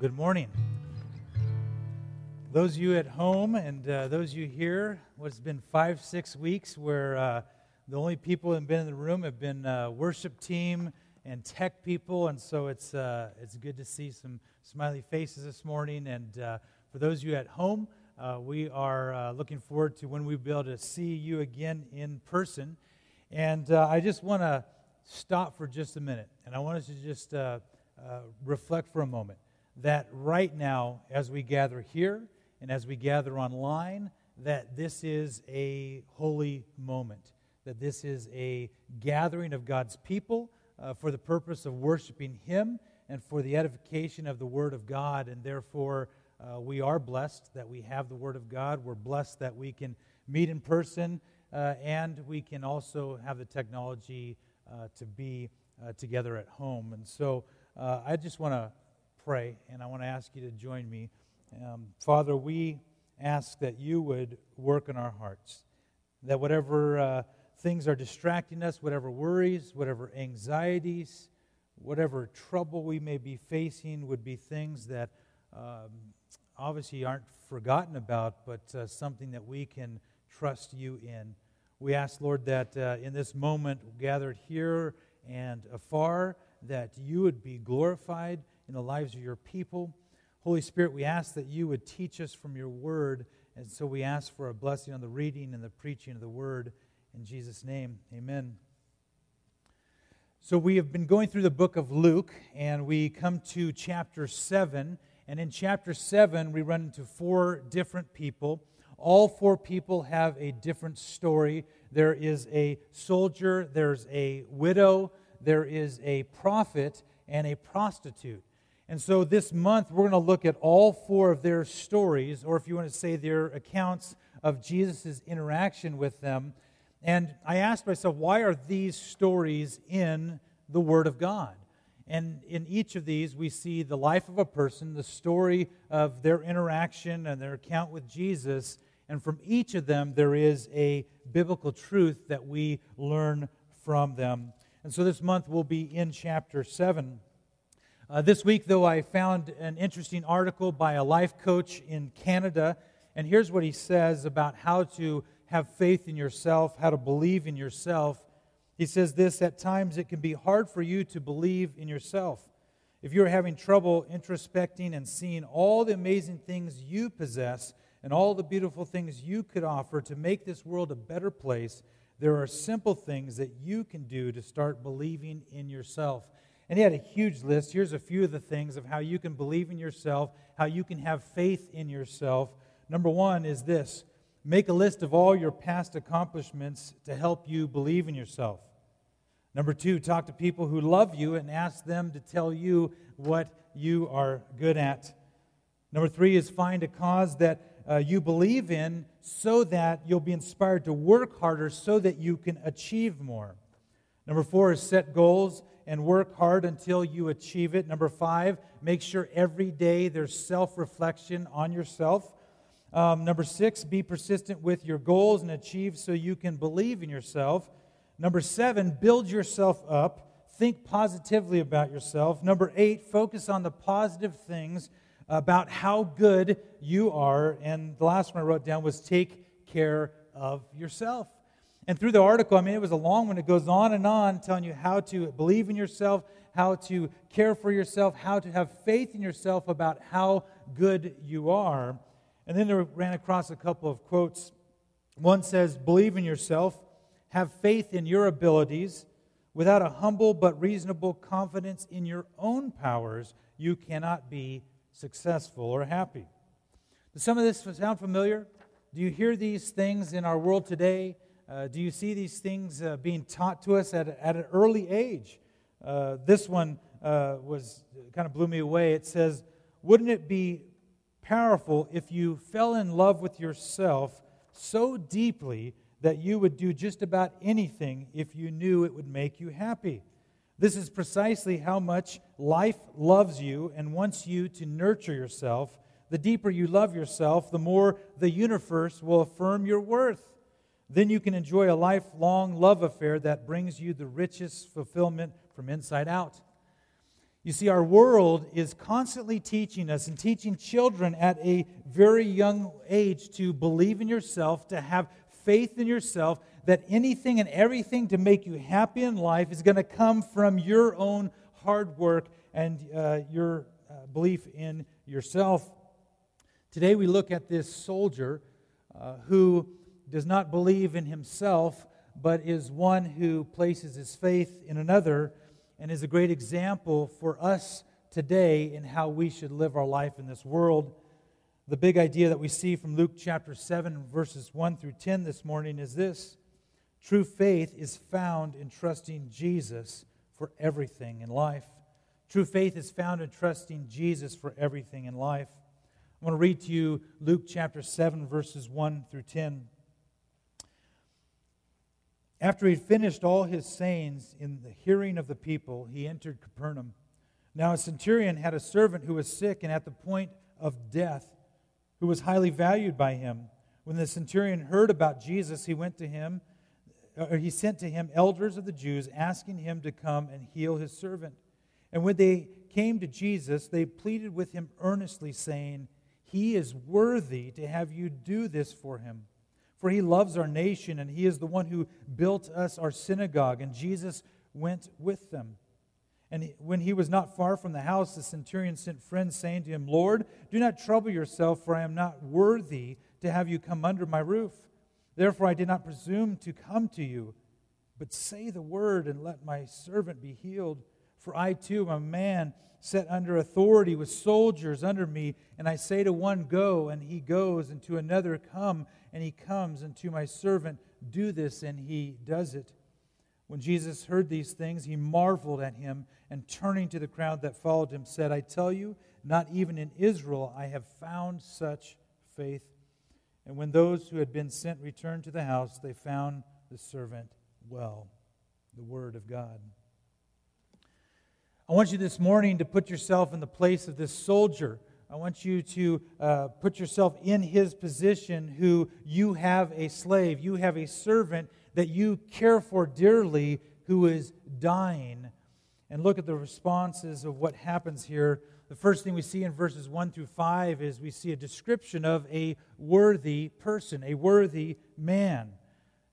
Good morning. Those of you at home and uh, those of you here, what's been five, six weeks where uh, the only people that have been in the room have been uh, worship team and tech people, and so it's, uh, it's good to see some smiley faces this morning. And uh, for those of you at home, uh, we are looking forward to when we'll be able to see you again in person. And I just want to stop for just a minute, and I want us to just reflect for a moment that right now, as we gather here and as we gather online, that this is a holy moment, that this is a gathering of God's people uh, for the purpose of worshiping Him and for the edification of the Word of God. And therefore, uh, we are blessed that we have the Word of God. We're blessed that we can meet in person uh, and we can also have the technology uh, to be uh, together at home. And so uh, I just want to pray, and I want to ask you to join me. Um, Father, we ask that you would work in our hearts, that whatever uh, things are distracting us, whatever worries, whatever anxieties, whatever trouble we may be facing would be things that um, obviously aren't forgotten about, but uh, something that we can trust you in. We ask, Lord, that uh, in this moment gathered here and afar, that you would be glorified in the lives of your people. Holy Spirit, we ask that you would teach us from your word. And so we ask for a blessing on the reading and the preaching of the word. In Jesus' name, amen. So we have been going through the book of Luke, and we come to chapter 7. And in chapter 7, we run into four different people. All four people have a different story. There is a soldier, there's a widow, there is a prophet, and a prostitute. And so this month, we're going to look at all four of their stories, or if you want to say their accounts of Jesus' interaction with them. And I asked myself, why are these stories in the Word of God? And in each of these, we see the life of a person, the story of their interaction and their account with Jesus. And from each of them, there is a biblical truth that we learn from them. And so this month, we'll be in chapter 7. Uh, this week, though, I found an interesting article by a life coach in Canada. And here's what he says about how to have faith in yourself, how to believe in yourself. He says this At times, it can be hard for you to believe in yourself. If you're having trouble introspecting and seeing all the amazing things you possess and all the beautiful things you could offer to make this world a better place, there are simple things that you can do to start believing in yourself. And he had a huge list. Here's a few of the things of how you can believe in yourself, how you can have faith in yourself. Number one is this make a list of all your past accomplishments to help you believe in yourself. Number two, talk to people who love you and ask them to tell you what you are good at. Number three is find a cause that uh, you believe in so that you'll be inspired to work harder so that you can achieve more. Number four is set goals and work hard until you achieve it. Number five, make sure every day there's self reflection on yourself. Um, number six, be persistent with your goals and achieve so you can believe in yourself. Number seven, build yourself up. Think positively about yourself. Number eight, focus on the positive things about how good you are. And the last one I wrote down was take care of yourself. And through the article, I mean, it was a long one. It goes on and on telling you how to believe in yourself, how to care for yourself, how to have faith in yourself about how good you are. And then there ran across a couple of quotes. One says, Believe in yourself, have faith in your abilities. Without a humble but reasonable confidence in your own powers, you cannot be successful or happy. Does some of this sound familiar? Do you hear these things in our world today? Uh, do you see these things uh, being taught to us at, at an early age? Uh, this one uh, was kind of blew me away. It says, "Wouldn't it be powerful if you fell in love with yourself so deeply that you would do just about anything if you knew it would make you happy?" This is precisely how much life loves you and wants you to nurture yourself. The deeper you love yourself, the more the universe will affirm your worth. Then you can enjoy a lifelong love affair that brings you the richest fulfillment from inside out. You see, our world is constantly teaching us and teaching children at a very young age to believe in yourself, to have faith in yourself, that anything and everything to make you happy in life is going to come from your own hard work and uh, your uh, belief in yourself. Today we look at this soldier uh, who does not believe in himself, but is one who places his faith in another and is a great example for us today in how we should live our life in this world. The big idea that we see from Luke chapter 7, verses 1 through 10 this morning is this true faith is found in trusting Jesus for everything in life. True faith is found in trusting Jesus for everything in life. I want to read to you Luke chapter 7, verses 1 through 10. After he had finished all his sayings in the hearing of the people, he entered Capernaum. Now, a centurion had a servant who was sick and at the point of death, who was highly valued by him. When the centurion heard about Jesus, he went to him, or he sent to him elders of the Jews, asking him to come and heal his servant. And when they came to Jesus, they pleaded with him earnestly, saying, he is worthy to have you do this for him. For he loves our nation, and he is the one who built us our synagogue. And Jesus went with them. And when he was not far from the house, the centurion sent friends, saying to him, Lord, do not trouble yourself, for I am not worthy to have you come under my roof. Therefore I did not presume to come to you. But say the word, and let my servant be healed. For I too am a man set under authority with soldiers under me, and I say to one, Go, and he goes, and to another, Come, and he comes, and to my servant, Do this, and he does it. When Jesus heard these things, he marveled at him, and turning to the crowd that followed him, said, I tell you, not even in Israel I have found such faith. And when those who had been sent returned to the house, they found the servant well. The word of God. I want you this morning to put yourself in the place of this soldier. I want you to uh, put yourself in his position, who you have a slave, you have a servant that you care for dearly who is dying. And look at the responses of what happens here. The first thing we see in verses 1 through 5 is we see a description of a worthy person, a worthy man.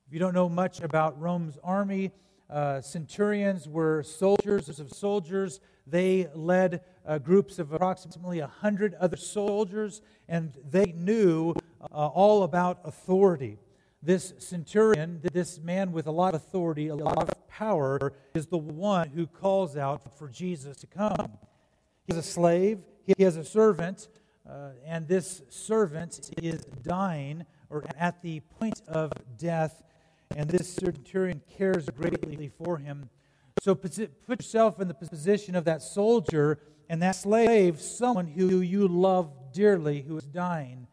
If you don't know much about Rome's army, uh, centurions were soldiers of soldiers. They led uh, groups of approximately 100 other soldiers, and they knew uh, all about authority. This centurion, this man with a lot of authority, a lot of power, is the one who calls out for Jesus to come. He's a slave, he has a servant, uh, and this servant is dying or at the point of death and this centurion cares greatly for him. So put yourself in the position of that soldier and that slave, someone who you love dearly, who is dying.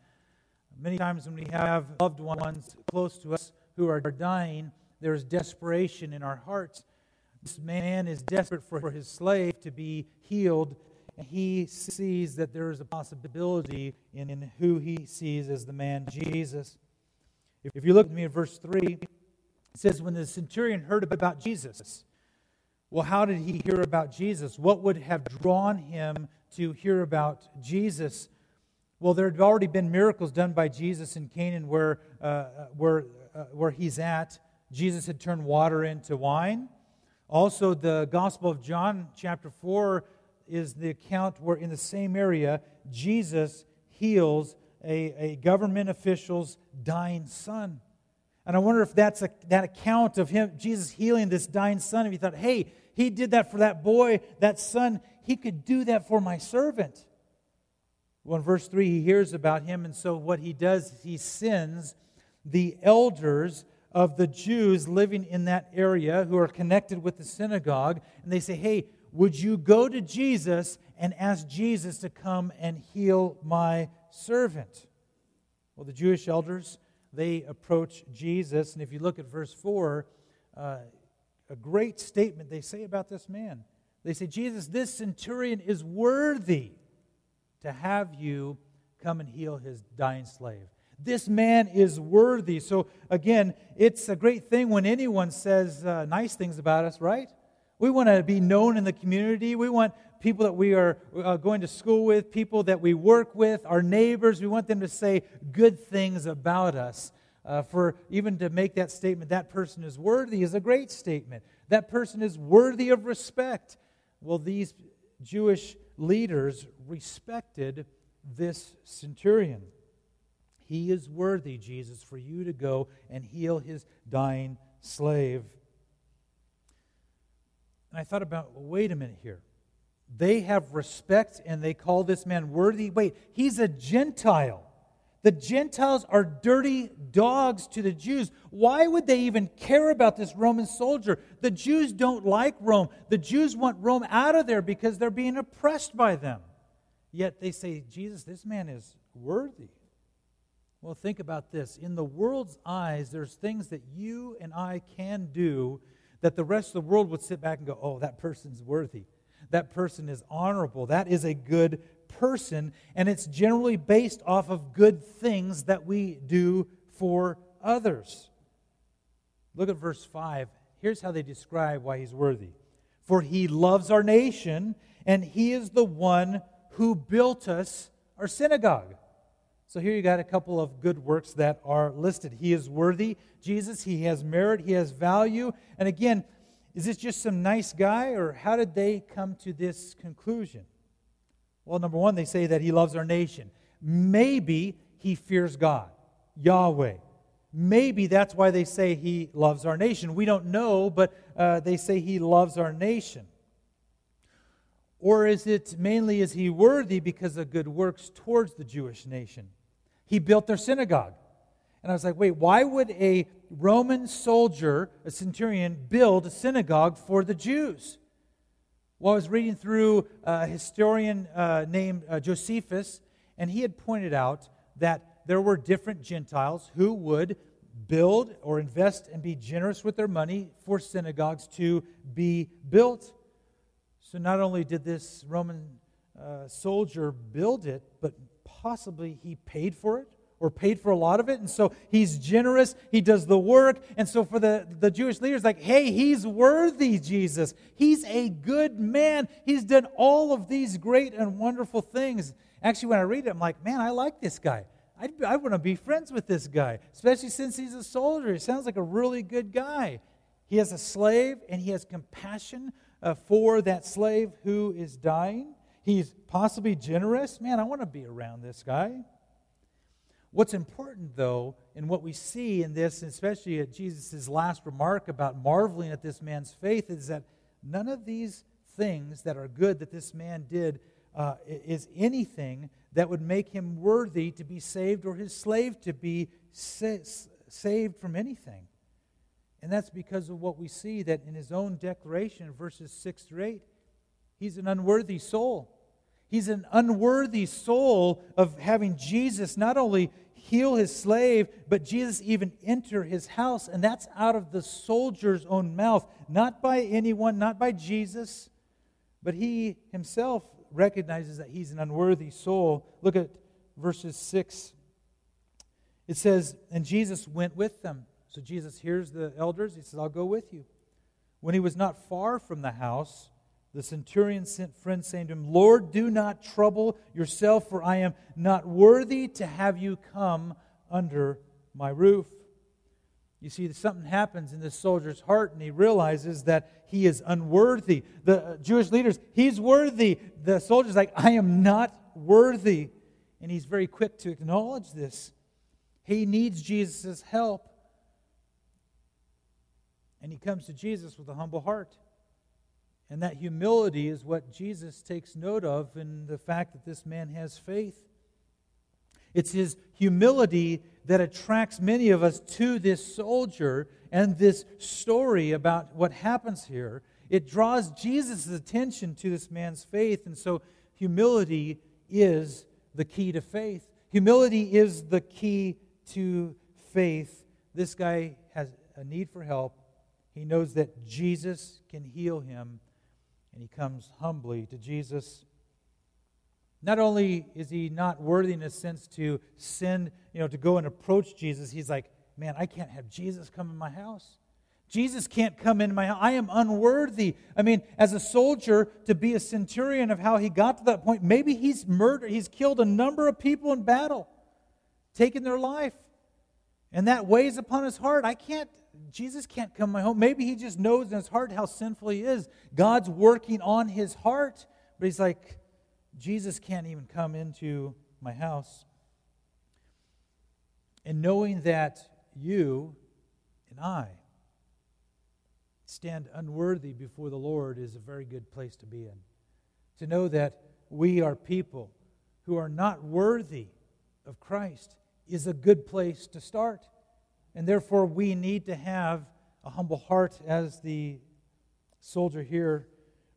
Many times when we have loved ones close to us who are dying, there is desperation in our hearts. This man is desperate for his slave to be healed, and he sees that there is a possibility in, in who he sees as the man Jesus. If you look at me in verse 3, it says, when the centurion heard about Jesus, well, how did he hear about Jesus? What would have drawn him to hear about Jesus? Well, there had already been miracles done by Jesus in Cana where, uh, where, uh, where he's at. Jesus had turned water into wine. Also, the Gospel of John, chapter 4, is the account where in the same area, Jesus heals a, a government official's dying son. And I wonder if that's a, that account of him, Jesus healing this dying son. If he thought, hey, he did that for that boy, that son, he could do that for my servant. Well, in verse 3, he hears about him, and so what he does he sends the elders of the Jews living in that area who are connected with the synagogue, and they say, hey, would you go to Jesus and ask Jesus to come and heal my servant? Well, the Jewish elders they approach Jesus. And if you look at verse 4, uh, a great statement they say about this man. They say, Jesus, this centurion is worthy to have you come and heal his dying slave. This man is worthy. So, again, it's a great thing when anyone says uh, nice things about us, right? We want to be known in the community. We want people that we are uh, going to school with, people that we work with, our neighbors. We want them to say good things about us. Uh, for even to make that statement, that person is worthy, is a great statement. That person is worthy of respect. Well, these Jewish leaders respected this centurion. He is worthy, Jesus, for you to go and heal his dying slave. And I thought about, well, wait a minute here. They have respect and they call this man worthy. Wait, he's a Gentile. The Gentiles are dirty dogs to the Jews. Why would they even care about this Roman soldier? The Jews don't like Rome. The Jews want Rome out of there because they're being oppressed by them. Yet they say, Jesus, this man is worthy. Well, think about this. In the world's eyes, there's things that you and I can do that the rest of the world would sit back and go, oh, that person's worthy. That person is honorable. That is a good person. And it's generally based off of good things that we do for others. Look at verse 5. Here's how they describe why he's worthy. For he loves our nation, and he is the one who built us our synagogue. So here you got a couple of good works that are listed. He is worthy, Jesus, he has merit, he has value. And again, is this just some nice guy, or how did they come to this conclusion? Well, number one, they say that he loves our nation. Maybe he fears God, Yahweh. Maybe that's why they say he loves our nation. We don't know, but uh, they say he loves our nation. Or is it mainly is he worthy because of good works towards the Jewish nation? He built their synagogue. And I was like, wait, why would a Roman soldier, a centurion, build a synagogue for the Jews? Well, I was reading through a historian uh, named uh, Josephus, and he had pointed out that there were different Gentiles who would build or invest and be generous with their money for synagogues to be built. So not only did this Roman uh, soldier build it, but possibly he paid for it or paid for a lot of it. And so he's generous, he does the work. And so for the, the Jewish leaders, like, hey, he's worthy, Jesus. He's a good man. He's done all of these great and wonderful things. Actually, when I read it, I'm like, man, I like this guy. i I want to be friends with this guy, especially since he's a soldier. He sounds like a really good guy. He has a slave, and he has compassion uh, for that slave who is dying. He's possibly generous. Man, I want to be around this guy. What's important, though, and what we see in this, especially at Jesus' last remark about marveling at this man's faith, is that none of these things that are good that this man did uh, is anything that would make him worthy to be saved or his slave to be sa- saved from anything. And that's because of what we see that in his own declaration, verses 6 through 8, he's an unworthy soul. He's an unworthy soul of having Jesus not only heal his slave, but Jesus even enter his house, and that's out of the soldier's own mouth, not by anyone, not by Jesus, but he himself recognizes that he's an unworthy soul. Look at verses 6. It says, And Jesus went with them. So Jesus hears the elders. He says, I'll go with you. When he was not far from the house, the centurion sent friends, saying to him, Lord, do not trouble yourself, for I am not worthy to have you come under my roof. You see, something happens in this soldier's heart, and he realizes that he is unworthy. The Jewish leaders, he's worthy. The soldier's like, I am not worthy. And he's very quick to acknowledge this. He needs Jesus' help. And he comes to Jesus with a humble heart. And that humility is what Jesus takes note of in the fact that this man has faith. It's his humility that attracts many of us to this soldier and this story about what happens here. It draws Jesus' attention to this man's faith. And so, humility is the key to faith. Humility is the key to faith. This guy has a need for help. He knows that Jesus can heal him and he comes humbly to Jesus. Not only is he not worthy in a sense to send, you know, to go and approach Jesus, he's like, man, I can't have Jesus come in my house. Jesus can't come in my house. I am unworthy. I mean, as a soldier, to be a centurion of how he got to that point, maybe he's murdered, he's killed a number of people in battle, taken their life. And that weighs upon his heart. I can't, Jesus can't come my home. Maybe he just knows in his heart how sinful he is. God's working on his heart. But he's like, Jesus can't even come into my house. And knowing that you and I, stand unworthy before the Lord is a very good place to be in. To know that we are people who are not worthy of Christ is a good place to start. And therefore, we need to have a humble heart, as the soldier here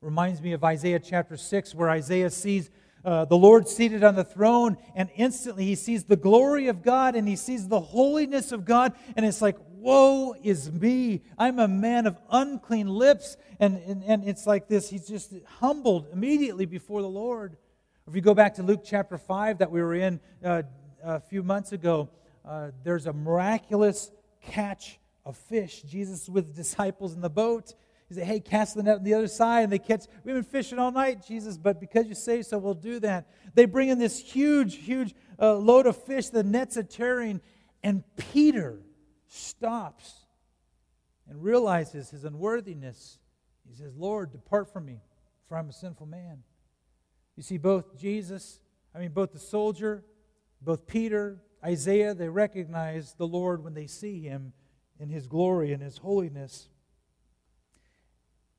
reminds me of Isaiah chapter 6, where Isaiah sees uh, the Lord seated on the throne, and instantly he sees the glory of God and he sees the holiness of God, and it's like, Woe is me. I'm a man of unclean lips. And, and, and it's like this. He's just humbled immediately before the Lord. If you go back to Luke chapter 5 that we were in uh, a few months ago, uh, there's a miraculous catch of fish. Jesus with disciples in the boat. He said, Hey, cast the net on the other side. And they catch, we've been fishing all night, Jesus, but because you say so, we'll do that. They bring in this huge, huge uh, load of fish. The nets are tearing. And Peter, stops and realizes his unworthiness. He says, Lord, depart from me, for I'm a sinful man. You see, both Jesus, I mean, both the soldier, both Peter, Isaiah, they recognize the Lord when they see him in his glory and his holiness.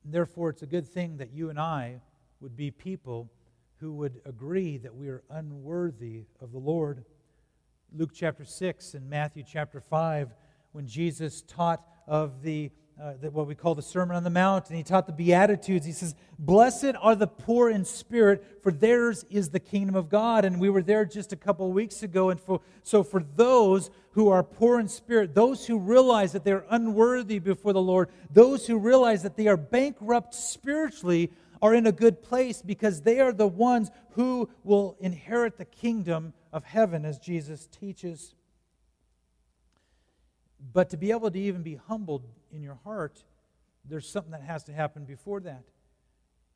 And therefore, it's a good thing that you and I would be people who would agree that we are unworthy of the Lord. Luke chapter 6 and Matthew chapter 5 when Jesus taught of the, uh, what we call the Sermon on the Mount, and he taught the Beatitudes. He says, Blessed are the poor in spirit, for theirs is the kingdom of God. And we were there just a couple of weeks ago. And for, so, for those who are poor in spirit, those who realize that they're unworthy before the Lord, those who realize that they are bankrupt spiritually, are in a good place because they are the ones who will inherit the kingdom of heaven, as Jesus teaches. But to be able to even be humbled in your heart, there's something that has to happen before that.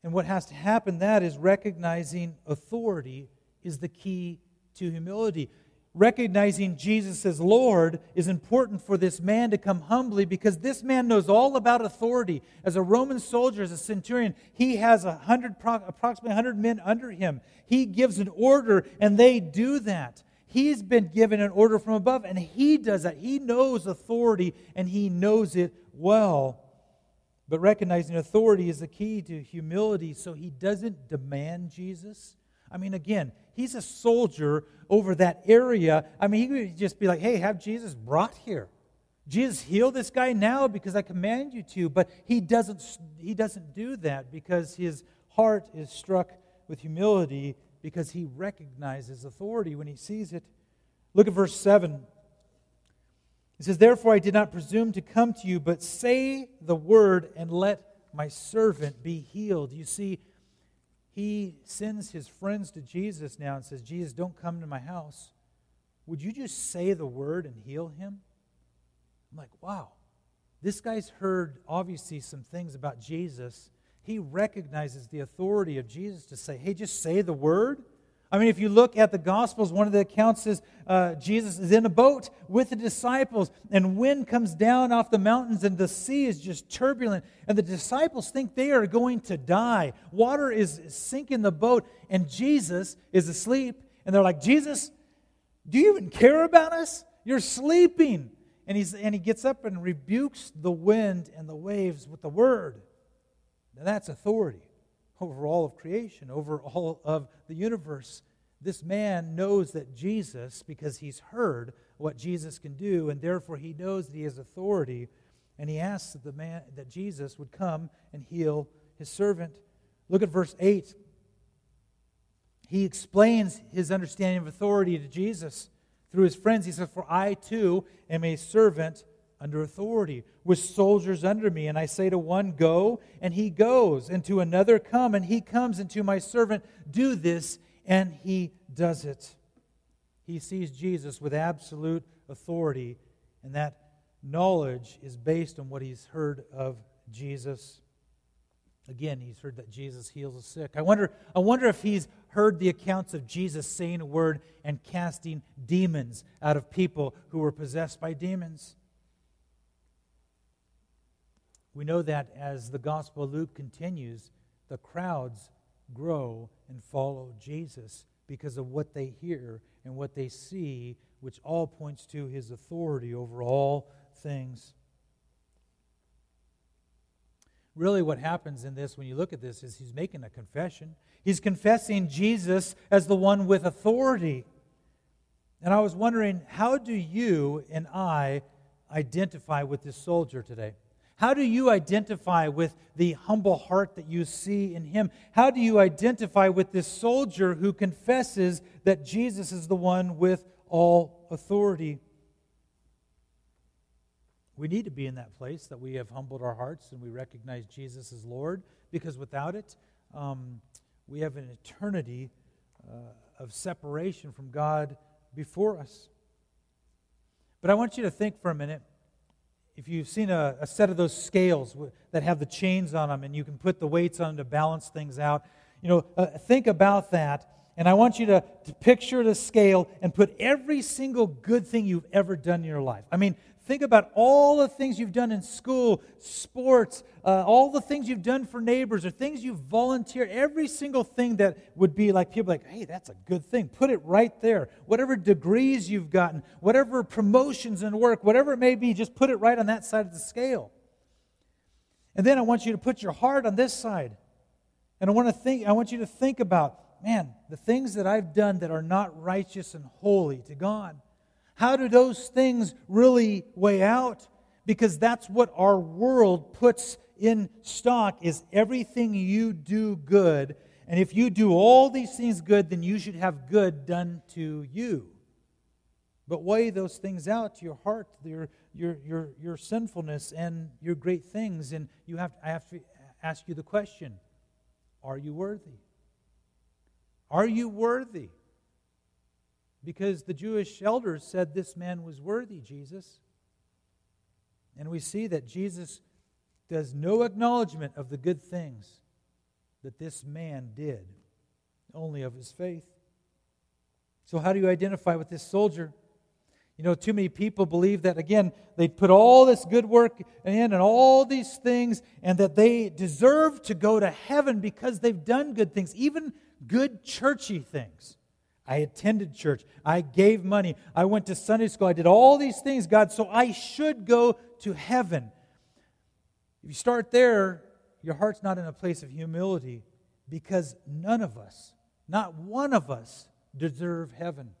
And what has to happen that is recognizing authority is the key to humility. Recognizing Jesus as Lord is important for this man to come humbly because this man knows all about authority. As a Roman soldier, as a centurion, he has a hundred, approximately 100 men under him. He gives an order, and they do that. He's been given an order from above, and he does that. He knows authority, and he knows it well. But recognizing authority is the key to humility, so he doesn't demand Jesus. I mean, again, he's a soldier over that area. I mean, he could just be like, hey, have Jesus brought here. Jesus, heal this guy now because I command you to. But he doesn't, he doesn't do that because his heart is struck with humility because he recognizes authority when he sees it. Look at verse 7. It says, Therefore I did not presume to come to you, but say the word and let my servant be healed. You see, he sends his friends to Jesus now and says, Jesus, don't come to my house. Would you just say the word and heal him? I'm like, wow. This guy's heard, obviously, some things about Jesus he recognizes the authority of Jesus to say, hey, just say the word. I mean, if you look at the Gospels, one of the accounts says uh, Jesus is in a boat with the disciples, and wind comes down off the mountains, and the sea is just turbulent. And the disciples think they are going to die. Water is sinking the boat, and Jesus is asleep. And they're like, Jesus, do you even care about us? You're sleeping. And, he's, and he gets up and rebukes the wind and the waves with the word. Now that's authority over all of creation, over all of the universe. This man knows that Jesus, because he's heard what Jesus can do, and therefore he knows that he has authority, and he asks that the man that Jesus would come and heal his servant. Look at verse 8. He explains his understanding of authority to Jesus through his friends. He says, For I too am a servant under authority, with soldiers under me. And I say to one, Go, and he goes, and to another, Come, and he comes, and to my servant, Do this, and he does it. He sees Jesus with absolute authority, and that knowledge is based on what he's heard of Jesus. Again, he's heard that Jesus heals the sick. I wonder, I wonder if he's heard the accounts of Jesus saying a word and casting demons out of people who were possessed by demons. We know that as the Gospel of Luke continues, the crowds grow and follow Jesus because of what they hear and what they see, which all points to his authority over all things. Really, what happens in this, when you look at this, is he's making a confession. He's confessing Jesus as the one with authority. And I was wondering, how do you and I identify with this soldier today? How do you identify with the humble heart that you see in him? How do you identify with this soldier who confesses that Jesus is the one with all authority? We need to be in that place that we have humbled our hearts and we recognize Jesus as Lord, because without it, um, we have an eternity uh, of separation from God before us. But I want you to think for a minute if you've seen a, a set of those scales that have the chains on them and you can put the weights on to balance things out, you know, uh, think about that. And I want you to, to picture the scale and put every single good thing you've ever done in your life. I mean, Think about all the things you've done in school, sports, uh, all the things you've done for neighbors, or things you've volunteered. Every single thing that would be like people like, hey, that's a good thing. Put it right there. Whatever degrees you've gotten, whatever promotions in work, whatever it may be, just put it right on that side of the scale. And then I want you to put your heart on this side. And I want to think, I want you to think about, man, the things that I've done that are not righteous and holy to God. How do those things really weigh out? Because that's what our world puts in stock is everything you do good. And if you do all these things good, then you should have good done to you. But weigh those things out to your heart, your, your, your, your sinfulness, and your great things. And you have, I have to ask you the question Are you worthy? Are you worthy? Because the Jewish elders said this man was worthy, Jesus. And we see that Jesus does no acknowledgement of the good things that this man did, only of his faith. So, how do you identify with this soldier? You know, too many people believe that, again, they put all this good work in and all these things, and that they deserve to go to heaven because they've done good things, even good churchy things. I attended church. I gave money. I went to Sunday school. I did all these things, God, so I should go to heaven. If you start there, your heart's not in a place of humility because none of us, not one of us, deserve heaven.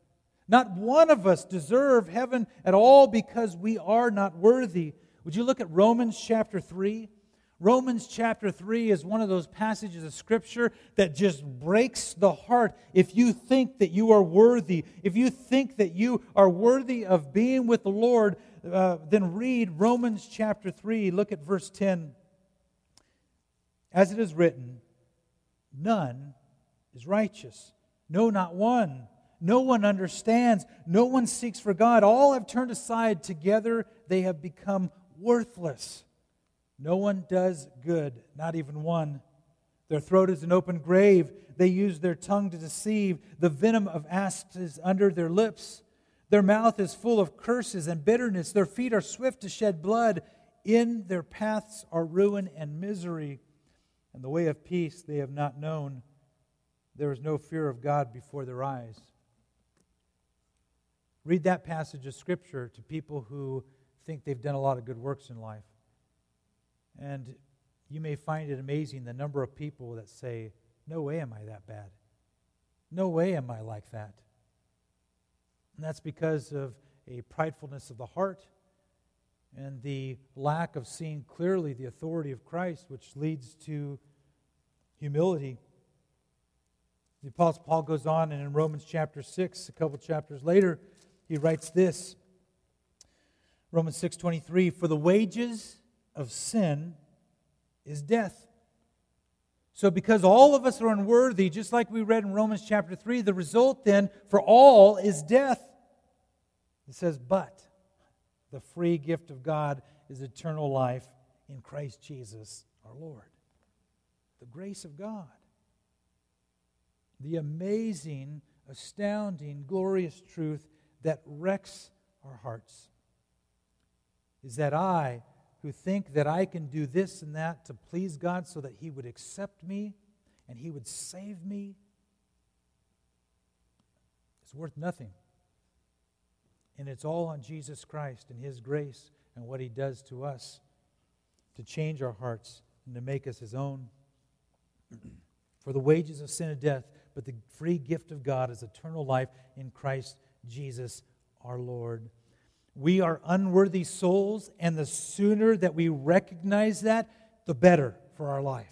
Not one of us deserve heaven at all because we are not worthy. Would you look at Romans chapter 3? Romans chapter 3 is one of those passages of Scripture that just breaks the heart. If you think that you are worthy, if you think that you are worthy of being with the Lord, uh, then read Romans chapter 3. Look at verse 10. As it is written, none is righteous. No, not one. No one understands. No one seeks for God. All have turned aside. Together they have become worthless. No one does good, not even one. Their throat is an open grave. They use their tongue to deceive. The venom of asps is under their lips. Their mouth is full of curses and bitterness. Their feet are swift to shed blood. In their paths are ruin and misery. And the way of peace they have not known. There is no fear of God before their eyes. Read that passage of Scripture to people who think they've done a lot of good works in life. And you may find it amazing the number of people that say, No way am I that bad. No way am I like that. And that's because of a pridefulness of the heart and the lack of seeing clearly the authority of Christ, which leads to humility. The Apostle Paul goes on, and in Romans chapter 6, a couple chapters later, he writes this Romans 6:23 For the wages of sin is death. So, because all of us are unworthy, just like we read in Romans chapter 3, the result then for all is death. It says, but. The free gift of God is eternal life in Christ Jesus our Lord. The grace of God. The amazing, astounding, glorious truth that wrecks our hearts is that I, who think that I can do this and that to please God so that He would accept me and He would save me, is worth nothing. And it's all on Jesus Christ and His grace and what He does to us to change our hearts and to make us His own. For the wages of sin is death, but the free gift of God is eternal life in Christ Jesus our Lord. We are unworthy souls, and the sooner that we recognize that, the better for our life.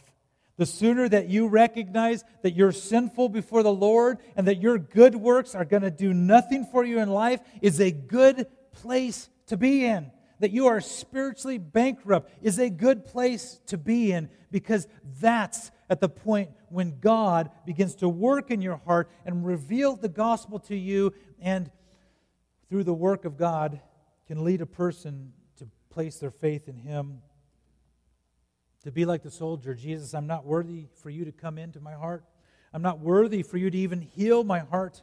The sooner that you recognize that you're sinful before the Lord and that your good works are going to do nothing for you in life is a good place to be in. That you are spiritually bankrupt is a good place to be in because that's at the point when God begins to work in your heart and reveal the gospel to you and through the work of God can lead a person to place their faith in Him. To be like the soldier, Jesus, I'm not worthy for you to come into my heart. I'm not worthy for you to even heal my heart.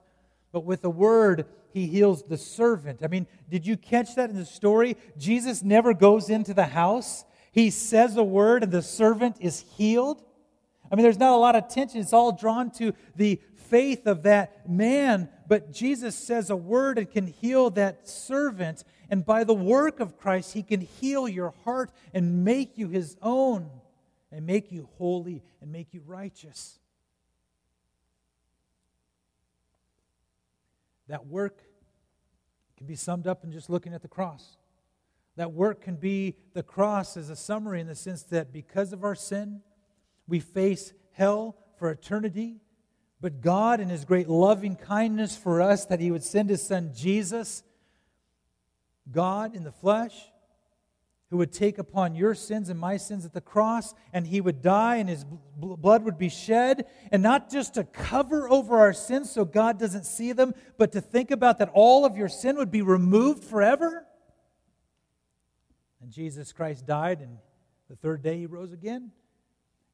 But with a word, he heals the servant. I mean, did you catch that in the story? Jesus never goes into the house. He says a word and the servant is healed. I mean, there's not a lot of tension. It's all drawn to the faith of that man. But Jesus says a word and can heal that servant. And by the work of Christ, he can heal your heart and make you his own and make you holy and make you righteous. That work can be summed up in just looking at the cross. That work can be the cross as a summary in the sense that because of our sin, we face hell for eternity. But God, in His great loving kindness for us, that He would send His Son Jesus, God in the flesh, who would take upon your sins and my sins at the cross, and He would die, and His blood would be shed, and not just to cover over our sins so God doesn't see them, but to think about that all of your sin would be removed forever. And Jesus Christ died, and the third day He rose again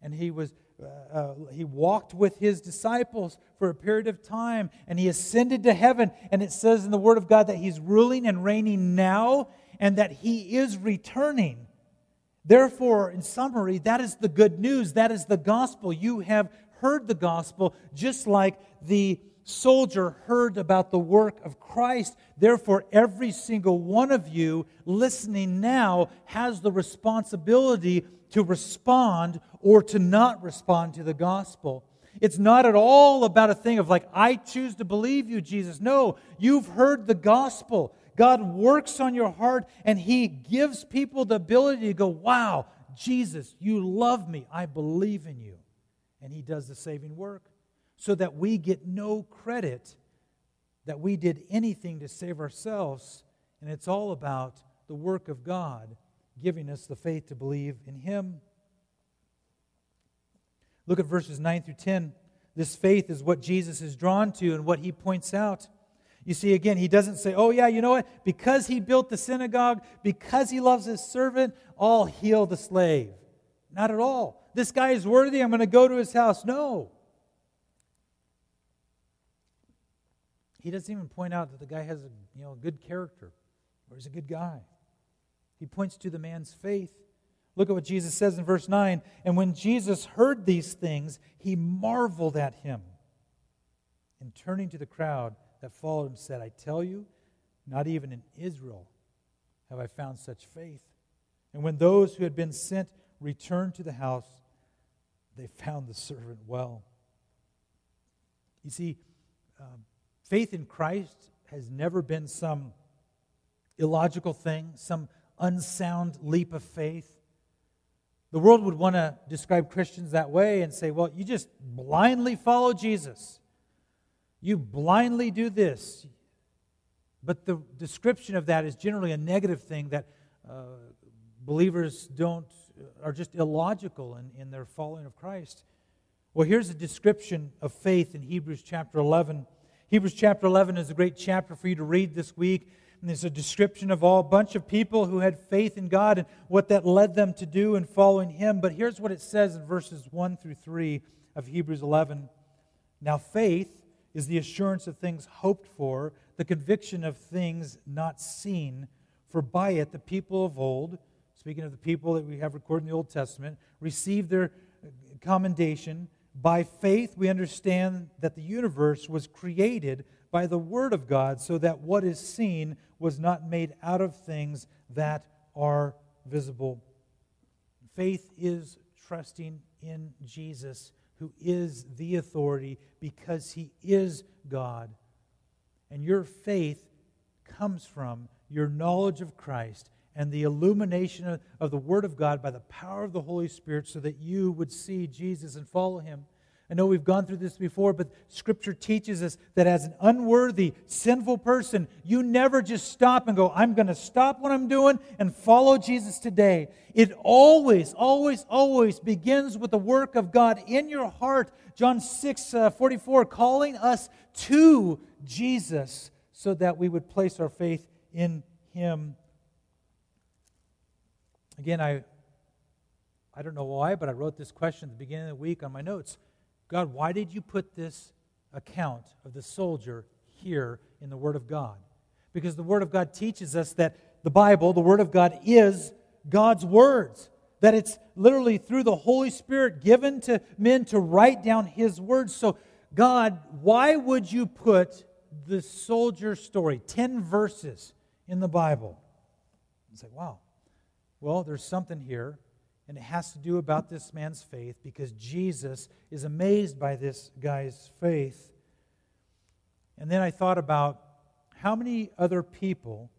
and he was uh, uh, he walked with his disciples for a period of time and he ascended to heaven. And it says in the word of god that he's ruling and reigning now and that he is returning. Therefore in summary that is the good news. That is the gospel. You have heard the gospel just like the soldier heard about the work of Christ. Therefore, every single one of you listening now has the responsibility to respond or to not respond to the gospel. It's not at all about a thing of like, I choose to believe you, Jesus. No, you've heard the gospel. God works on your heart and He gives people the ability to go, wow, Jesus, you love me. I believe in you. And He does the saving work so that we get no credit that we did anything to save ourselves. And it's all about the work of God giving us the faith to believe in Him. Look at verses 9 through 10. This faith is what Jesus is drawn to and what He points out. You see, again, He doesn't say, oh, yeah, you know what? Because He built the synagogue, because He loves His servant, I'll heal the slave. Not at all. This guy is worthy. I'm going to go to his house. No. He doesn't even point out that the guy has a you know, good character or he's a good guy. He points to the man's faith. Look at what Jesus says in verse 9. And when Jesus heard these things, he marveled at him. And turning to the crowd that followed him, said, I tell you, not even in Israel have I found such faith. And when those who had been sent returned to the house, they found the servant well. You see, um, faith in Christ has never been some illogical thing, some unsound leap of faith. The world would want to describe Christians that way and say, well, you just blindly follow Jesus. You blindly do this. But the description of that is generally a negative thing that uh, believers don't, are just illogical in, in their following of Christ. Well, here's a description of faith in Hebrews chapter 11. Hebrews chapter 11 is a great chapter for you to read this week And there's a description of all a bunch of people who had faith in God and what that led them to do in following Him. But here's what it says in verses 1 through 3 of Hebrews 11. Now, faith is the assurance of things hoped for, the conviction of things not seen. For by it the people of old, speaking of the people that we have recorded in the Old Testament, received their commendation. By faith, we understand that the universe was created by the Word of God, so that what is seen was not made out of things that are visible. Faith is trusting in Jesus, who is the authority because he is God. And your faith comes from your knowledge of Christ and the illumination of, of, the Word of God by the power of the Holy Spirit so that you would see Jesus and follow him. I know we've gone through this before, but Scripture teaches us that as an unworthy, sinful person, you never just stop and go, I'm going to stop what I'm doing and follow Jesus today. It always, always, always begins with the work of God in your heart. John 6 uh, 44, calling us to Jesus so that we would place our faith in Him. Again, I, I don't know why, but I wrote this question at the beginning of the week on my notes. God, why did you put this account of the soldier here in the Word of God? Because the Word of God teaches us that the Bible, the Word of God, is God's words. That it's literally through the Holy Spirit given to men to write down His words. So, God, why would you put the soldier story, 10 verses in the Bible? And say, wow, well, there's something here and it has to do about this man's faith because Jesus is amazed by this guy's faith. And then I thought about how many other people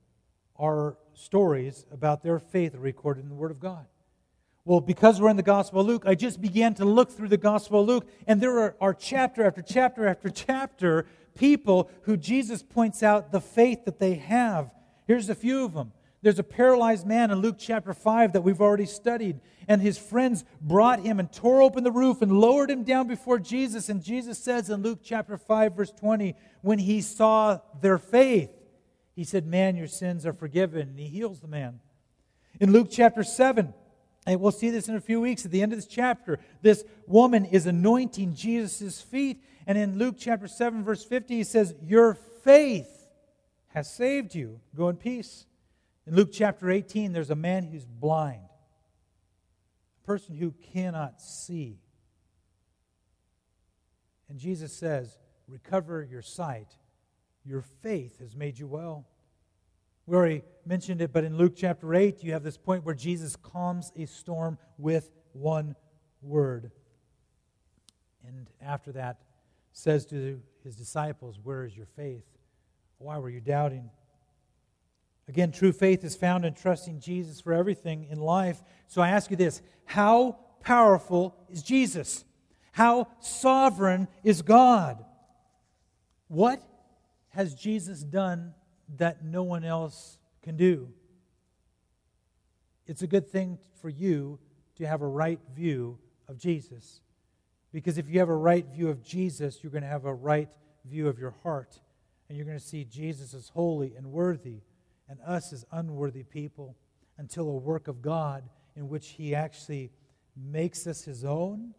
are stories about their faith recorded in the Word of God. Well, because we're in the Gospel of Luke, I just began to look through the Gospel of Luke, and there are, are chapter after chapter after chapter people who Jesus points out the faith that they have. Here's a few of them. There's a paralyzed man in Luke chapter 5 that we've already studied. And his friends brought him and tore open the roof and lowered him down before Jesus. And Jesus says in Luke chapter 5, verse 20, when he saw their faith, he said, Man, your sins are forgiven. And he heals the man. In Luke chapter 7, and we'll see this in a few weeks at the end of this chapter, this woman is anointing Jesus' feet. And in Luke chapter 7, verse 50, he says, Your faith has saved you. Go in peace. In Luke chapter 18, there's a man who's blind, a person who cannot see. And Jesus says, Recover your sight. Your faith has made you well. We already mentioned it, but in Luke chapter 8, you have this point where Jesus calms a storm with one word. And after that, says to his disciples, Where is your faith? Why were you doubting? Again, true faith is found in trusting Jesus for everything in life. So I ask you this How powerful is Jesus? How sovereign is God? What has Jesus done that no one else can do? It's a good thing for you to have a right view of Jesus. Because if you have a right view of Jesus, you're going to have a right view of your heart. And you're going to see Jesus as holy and worthy and us as unworthy people until a work of God in which He actually makes us His own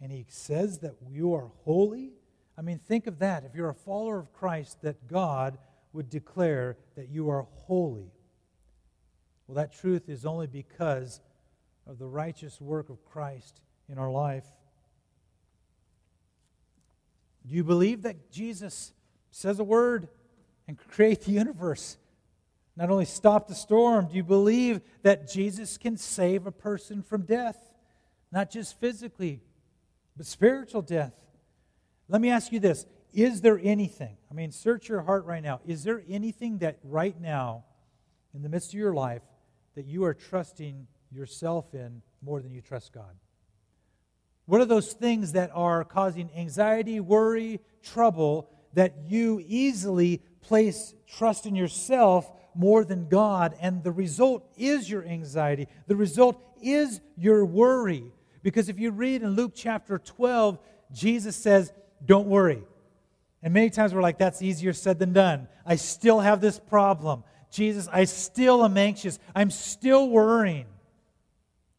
and He says that you are holy. I mean, think of that. If you're a follower of Christ, that God would declare that you are holy. Well, that truth is only because of the righteous work of Christ in our life. Do you believe that Jesus says a word and create the universe? Not only stop the storm, do you believe that Jesus can save a person from death? Not just physically, but spiritual death. Let me ask you this Is there anything, I mean, search your heart right now, is there anything that right now, in the midst of your life, that you are trusting yourself in more than you trust God? What are those things that are causing anxiety, worry, trouble that you easily place trust in yourself more than God. And the result is your anxiety. The result is your worry. Because if you read in Luke chapter 12, Jesus says, Don't worry. And many times we're like, That's easier said than done. I still have this problem. Jesus, I still am anxious. I'm still worrying.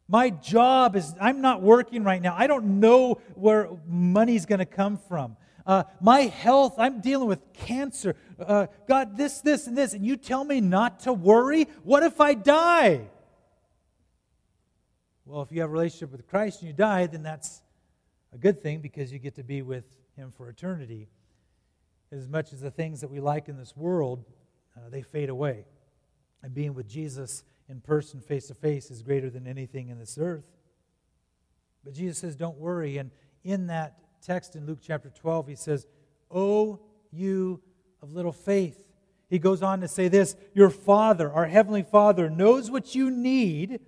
My job is, I'm not working right now. I don't know where money's going to come from. Uh, my health, I'm dealing with cancer. Uh, God, this, this, and this. And you tell me not to worry? What if I die? Well, if you have a relationship with Christ and you die, then that's a good thing because you get to be with Him for eternity. As much as the things that we like in this world, uh, they fade away. And being with Jesus in person, face to face, is greater than anything in this earth. But Jesus says, Don't worry. And in that text in Luke chapter 12, he says, O you of little faith. He goes on to say this Your Father, our Heavenly Father, knows what you need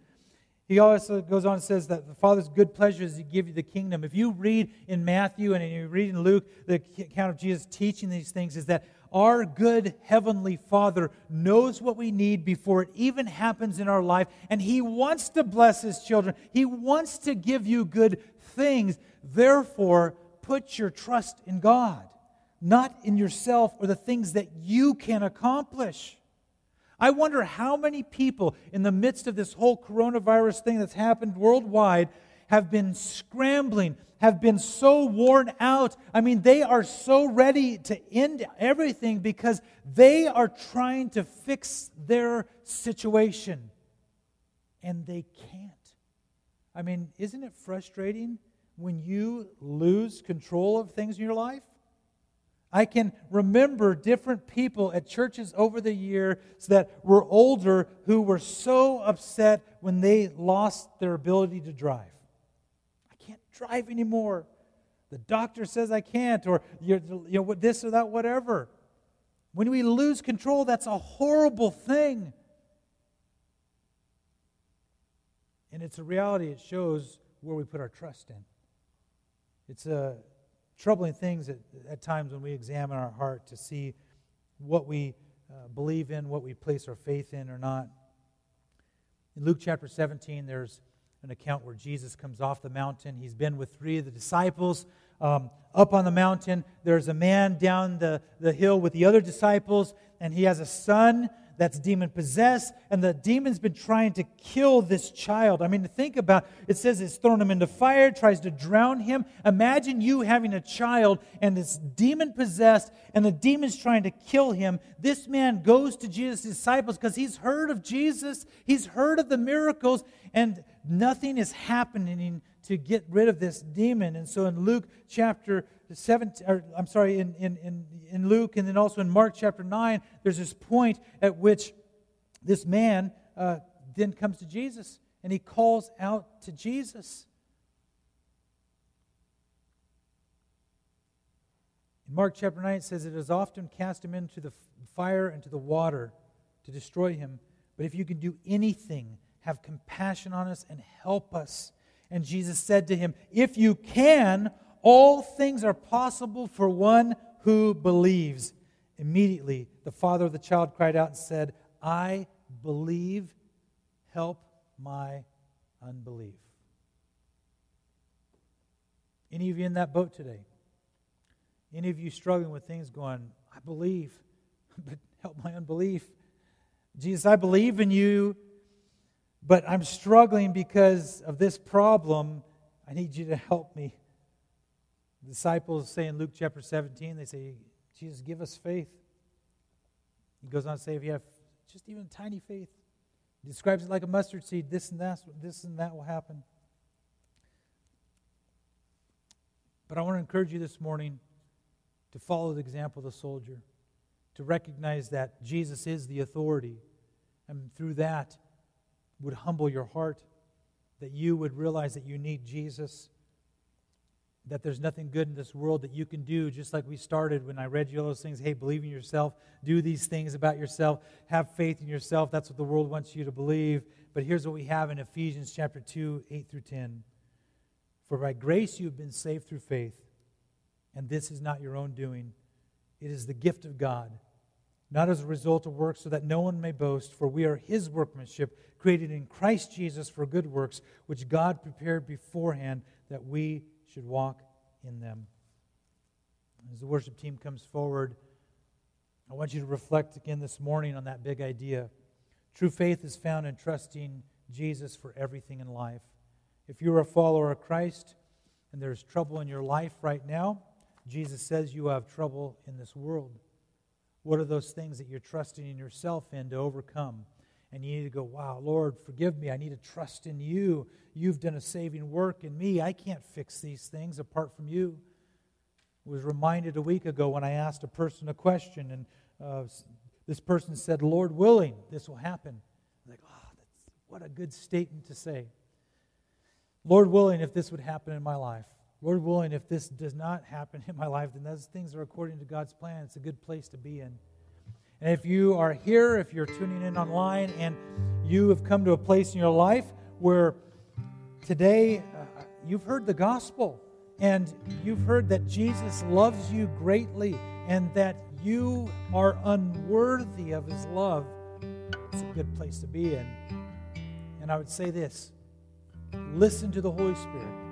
he also goes on and says that the Father's good pleasure is to give you the kingdom. If you read in Matthew and you read in Luke the account of Jesus teaching these things, is that our good heavenly Father knows what we need before it even happens in our life, and He wants to bless His children. He wants to give you good things. Therefore, put your trust in God, not in yourself or the things that you can accomplish. I wonder how many people in the midst of this whole coronavirus thing that's happened worldwide have been scrambling, have been so worn out. I mean, they are so ready to end everything because they are trying to fix their situation and they can't. I mean, isn't it frustrating when you lose control of things in your life? I can remember different people at churches over the years that were older who were so upset when they lost their ability to drive. I can't drive anymore. The doctor says I can't, or you know, this or that, whatever. When we lose control, that's a horrible thing. And it's a reality, it shows where we put our trust in. It's a troubling things at, at times when we examine our heart to see what we uh, believe in, what we place our faith in or not. In Luke chapter 17, there's an account where Jesus comes off the mountain. He's been with three of the disciples um, up on the mountain. There's a man down the, the hill with the other disciples, and he has a son that's demon possessed, and the demon's been trying to kill this child. I mean, to think about it says it's thrown him into fire, tries to drown him. Imagine you having a child and it's demon possessed, and the demon's trying to kill him. This man goes to Jesus' disciples because he's heard of Jesus, he's heard of the miracles, and nothing is happening to get rid of this demon. And so in Luke chapter 7, or, I'm sorry, in, in, in, in Luke and then also in Mark chapter 9, there's this point at which this man uh, then comes to Jesus and he calls out to Jesus. In Mark chapter 9, it says, It has often cast him into the fire and to the water to destroy him. But if you can do anything, have compassion on us and help us. And Jesus said to him, If you can, all things are possible for one who believes. Immediately, the father of the child cried out and said, I believe, help my unbelief. Any of you in that boat today? Any of you struggling with things going, I believe, but help my unbelief? Jesus, I believe in you, but I'm struggling because of this problem. I need you to help me. The disciples say in Luke chapter 17, they say, Jesus, give us faith. He goes on to say, if you have just even tiny faith, he describes it like a mustard seed, this and that, this and that will happen. But I want to encourage you this morning to follow the example of the soldier, to recognize that Jesus is the authority, and through that would humble your heart, that you would realize that you need Jesus that there's nothing good in this world that you can do, just like we started when I read you all those things. Hey, believe in yourself, do these things about yourself, have faith in yourself. That's what the world wants you to believe. But here's what we have in Ephesians chapter 2, 8 through 10. For by grace you have been saved through faith, and this is not your own doing, it is the gift of God, not as a result of works, so that no one may boast, for we are his workmanship, created in Christ Jesus for good works, which God prepared beforehand that we should walk in them. As the worship team comes forward, I want you to reflect again this morning on that big idea. True faith is found in trusting Jesus for everything in life. If you're a follower of Christ and there's trouble in your life right now, Jesus says you have trouble in this world. What are those things that you're trusting in yourself in to overcome? And you need to go, wow, Lord, forgive me. I need to trust in you. You've done a saving work in me. I can't fix these things apart from you. I was reminded a week ago when I asked a person a question, and uh, this person said, Lord willing, this will happen. I'm like, oh, that's, what a good statement to say. Lord willing, if this would happen in my life. Lord willing, if this does not happen in my life, then those things are according to God's plan. It's a good place to be in. And if you are here, if you're tuning in online, and you have come to a place in your life where today uh, you've heard the gospel and you've heard that Jesus loves you greatly and that you are unworthy of his love, it's a good place to be in. And I would say this listen to the Holy Spirit.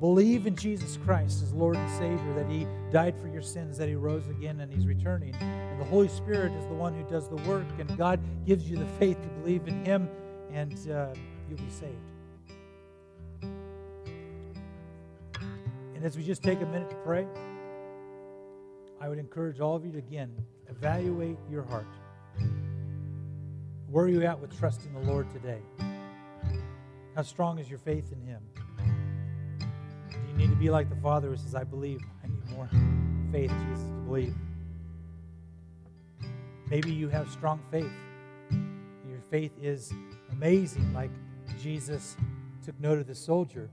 Believe in Jesus Christ as Lord and Savior, that He died for your sins, that He rose again, and He's returning. And the Holy Spirit is the one who does the work, and God gives you the faith to believe in Him, and uh, you'll be saved. And as we just take a minute to pray, I would encourage all of you to again evaluate your heart. Where are you at with trusting the Lord today? How strong is your faith in Him? Need to be like the Father who says, I believe. I need more faith, Jesus, to believe. Maybe you have strong faith. Your faith is amazing, like Jesus took note of the soldier.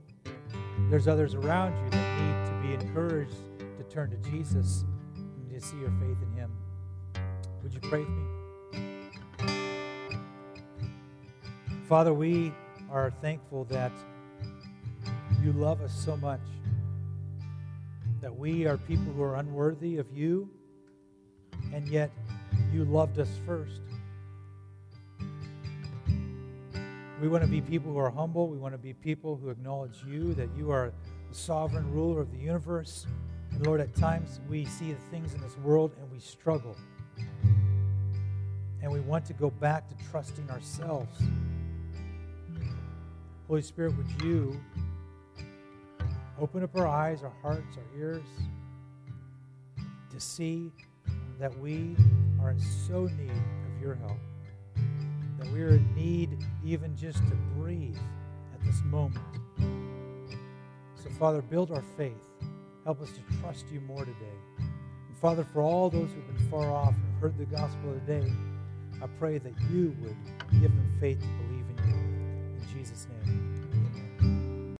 There's others around you that need to be encouraged to turn to Jesus and to see your faith in Him. Would you pray with me? Father, we are thankful that you love us so much that we are people who are unworthy of you, and yet you loved us first. We want to be people who are humble. We want to be people who acknowledge you, that you are the sovereign ruler of the universe. And Lord, at times we see the things in this world and we struggle. And we want to go back to trusting ourselves. Holy Spirit, would you Open up our eyes, our hearts, our ears to see that we are in so need of your help. That we are in need even just to breathe at this moment. So, Father, build our faith. Help us to trust you more today. And Father, for all those who've been far off and heard the gospel today, I pray that you would give them faith to believe in you. In Jesus' name.